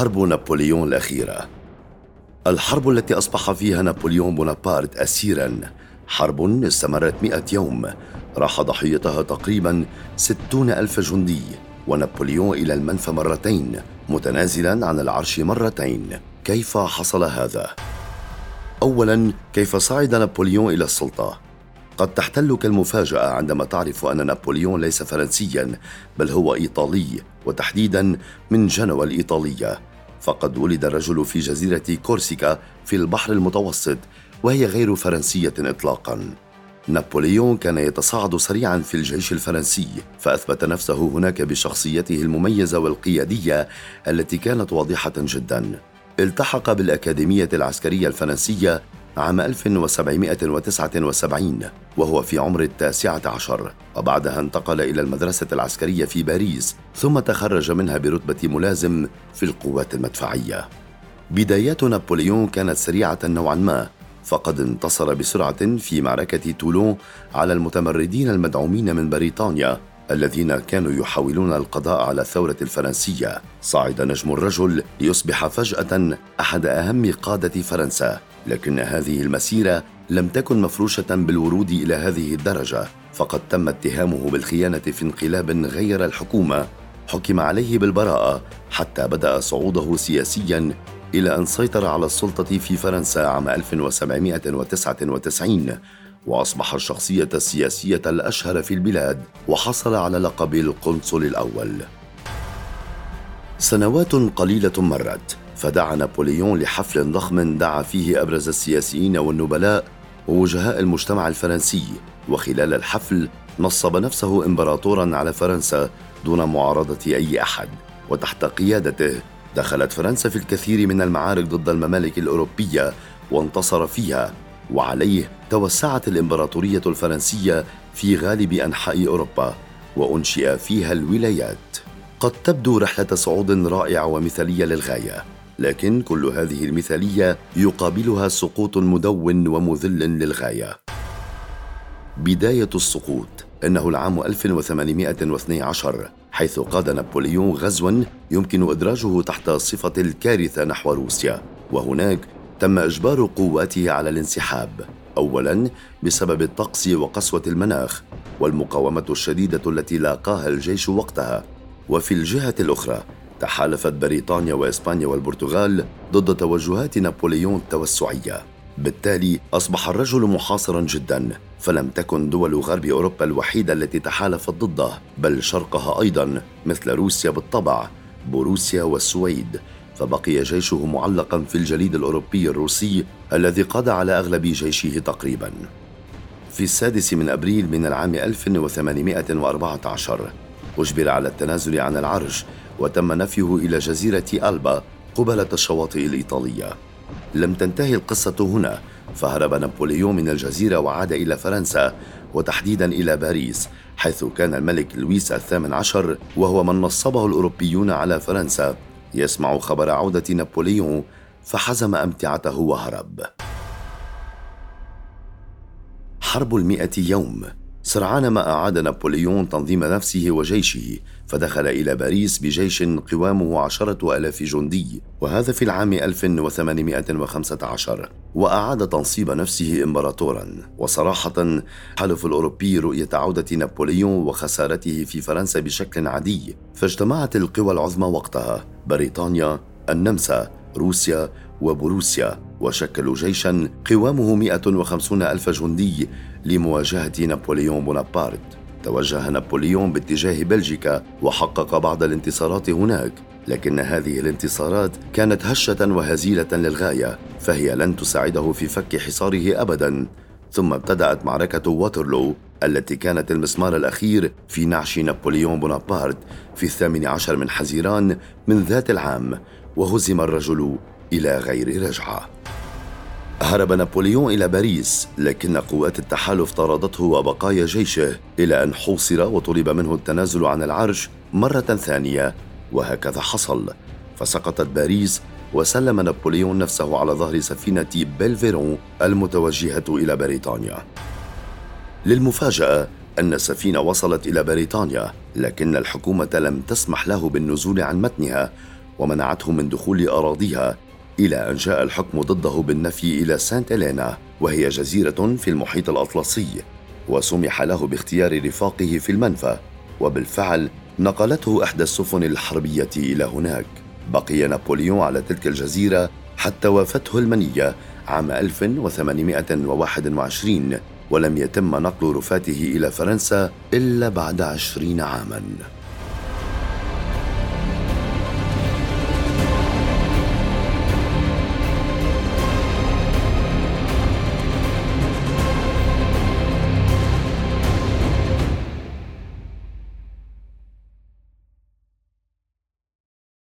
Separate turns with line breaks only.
حرب نابليون الأخيرة. الحرب التي أصبح فيها نابليون بونابرت أسيرا. حرب استمرت مئة يوم. راح ضحيتها تقريبا ستون ألف جندي ونابليون إلى المنفى مرتين متنازلا عن العرش مرتين. كيف حصل هذا؟ أولا كيف صعد نابليون إلى السلطة؟ قد تحتلك المفاجأة عندما تعرف أن نابليون ليس فرنسيا بل هو إيطالي وتحديدا من جنوى الإيطالية. فقد ولد الرجل في جزيرة كورسيكا في البحر المتوسط وهي غير فرنسية إطلاقا. نابليون كان يتصاعد سريعا في الجيش الفرنسي فأثبت نفسه هناك بشخصيته المميزة والقيادية التي كانت واضحة جدا. التحق بالأكاديمية العسكرية الفرنسية عام 1779 وهو في عمر التاسعة عشر. وبعدها انتقل إلى المدرسة العسكرية في باريس ثم تخرج منها برتبة ملازم في القوات المدفعية. بدايات نابليون كانت سريعة نوعا ما فقد انتصر بسرعة في معركة تولون على المتمردين المدعومين من بريطانيا الذين كانوا يحاولون القضاء على الثورة الفرنسية. صعد نجم الرجل ليصبح فجأة أحد أهم قادة فرنسا. لكن هذه المسيرة لم تكن مفروشة بالورود إلى هذه الدرجة فقد تم اتهامه بالخيانة في انقلاب غير الحكومة. حكم عليه بالبراءة حتى بدأ صعوده سياسيا إلى أن سيطر على السلطة في فرنسا عام 1799 وأصبح الشخصية السياسية الأشهر في البلاد وحصل على لقب القنصل الأول. سنوات قليلة مرت فدعا نابليون لحفل ضخم دعا فيه أبرز السياسيين والنبلاء ووجهاء المجتمع الفرنسي. وخلال الحفل نصب نفسه امبراطورا على فرنسا دون معارضة أي أحد. وتحت قيادته دخلت فرنسا في الكثير من المعارك ضد الممالك الأوروبية وانتصر فيها. وعليه توسعت الإمبراطورية الفرنسية في غالب أنحاء أوروبا وأنشئ فيها الولايات. قد تبدو رحلة صعود رائعة ومثالية للغاية. لكن كل هذه المثالية يقابلها سقوط مدون ومذل للغاية. بداية السقوط أنه العام 1812 حيث قاد نابليون غزوا يمكن إدراجه تحت صفة الكارثة نحو روسيا. وهناك تم إجبار قواته على الانسحاب. اولا بسبب الطقس وقسوة المناخ والمقاومة الشديدة التي لاقاها الجيش وقتها. وفي الجهة الأخرى تحالفت بريطانيا وإسبانيا والبرتغال ضد توجهات نابليون التوسعية. بالتالي أصبح الرجل محاصرا جدا فلم تكن دول غرب أوروبا الوحيدة التي تحالفت ضده بل شرقها أيضا مثل روسيا بالطبع بوروسيا والسويد. فبقي جيشه معلقا في الجليد الأوروبي الروسي الذي قضى على أغلب جيشه تقريبا. في السادس من أبريل من العام 1814 أجبر على التنازل عن العرش وتم نفيه إلى جزيرة ألبا قبلة الشواطئ الإيطالية. لم تنتهي القصة هنا فهرب نابليون من الجزيرة وعاد إلى فرنسا وتحديدا إلى باريس حيث كان الملك لويس الثامن عشر وهو من نصبه الأوروبيون على فرنسا. يسمع خبر عودة نابليون فحزم أمتعته وهرب. حرب المئة يوم. سرعان ما أعاد نابليون تنظيم نفسه وجيشه فدخل إلى باريس بجيش قوامه عشرة ألاف جندي وهذا في العام 1815 وأعاد تنصيب نفسه إمبراطورا. وصراحة حلف الأوروبي رؤية عودة نابليون وخسارته في فرنسا بشكل عادي. فاجتمعت القوى العظمى وقتها بريطانيا النمسا روسيا وبروسيا. وشكلوا جيشا قوامه 150 ألف جندي لمواجهة نابليون بونابرت توجه نابليون باتجاه بلجيكا وحقق بعض الانتصارات هناك لكن هذه الانتصارات كانت هشة وهزيلة للغاية فهي لن تساعده في فك حصاره ابدا. ثم ابتدأت معركة واترلو التي كانت المسمار الأخير في نعش نابليون بونابرت في الثامن عشر من حزيران من ذات العام وهزم الرجل إلى غير رجعة. هرب نابليون إلى باريس لكن قوات التحالف طاردته وبقايا جيشه إلى أن حوصر وطلب منه التنازل عن العرش مرة ثانية وهكذا حصل. فسقطت باريس وسلم نابليون نفسه على ظهر سفينة بلفيرون المتوجهة إلى بريطانيا. للمفاجأة أن السفينة وصلت إلى بريطانيا لكن الحكومة لم تسمح له بالنزول عن متنها ومنعته من دخول أراضيها إلى أن جاء الحكم ضده بالنفي إلى سانت إلينا وهي جزيرة في المحيط الأطلسي وسمح له باختيار رفاقه في المنفى وبالفعل نقلته إحدى السفن الحربية إلى هناك. بقي نابليون على تلك الجزيرة حتى وافته المنية عام 1821 ولم يتم نقل رفاته إلى فرنسا إلا بعد عشرين عاماً.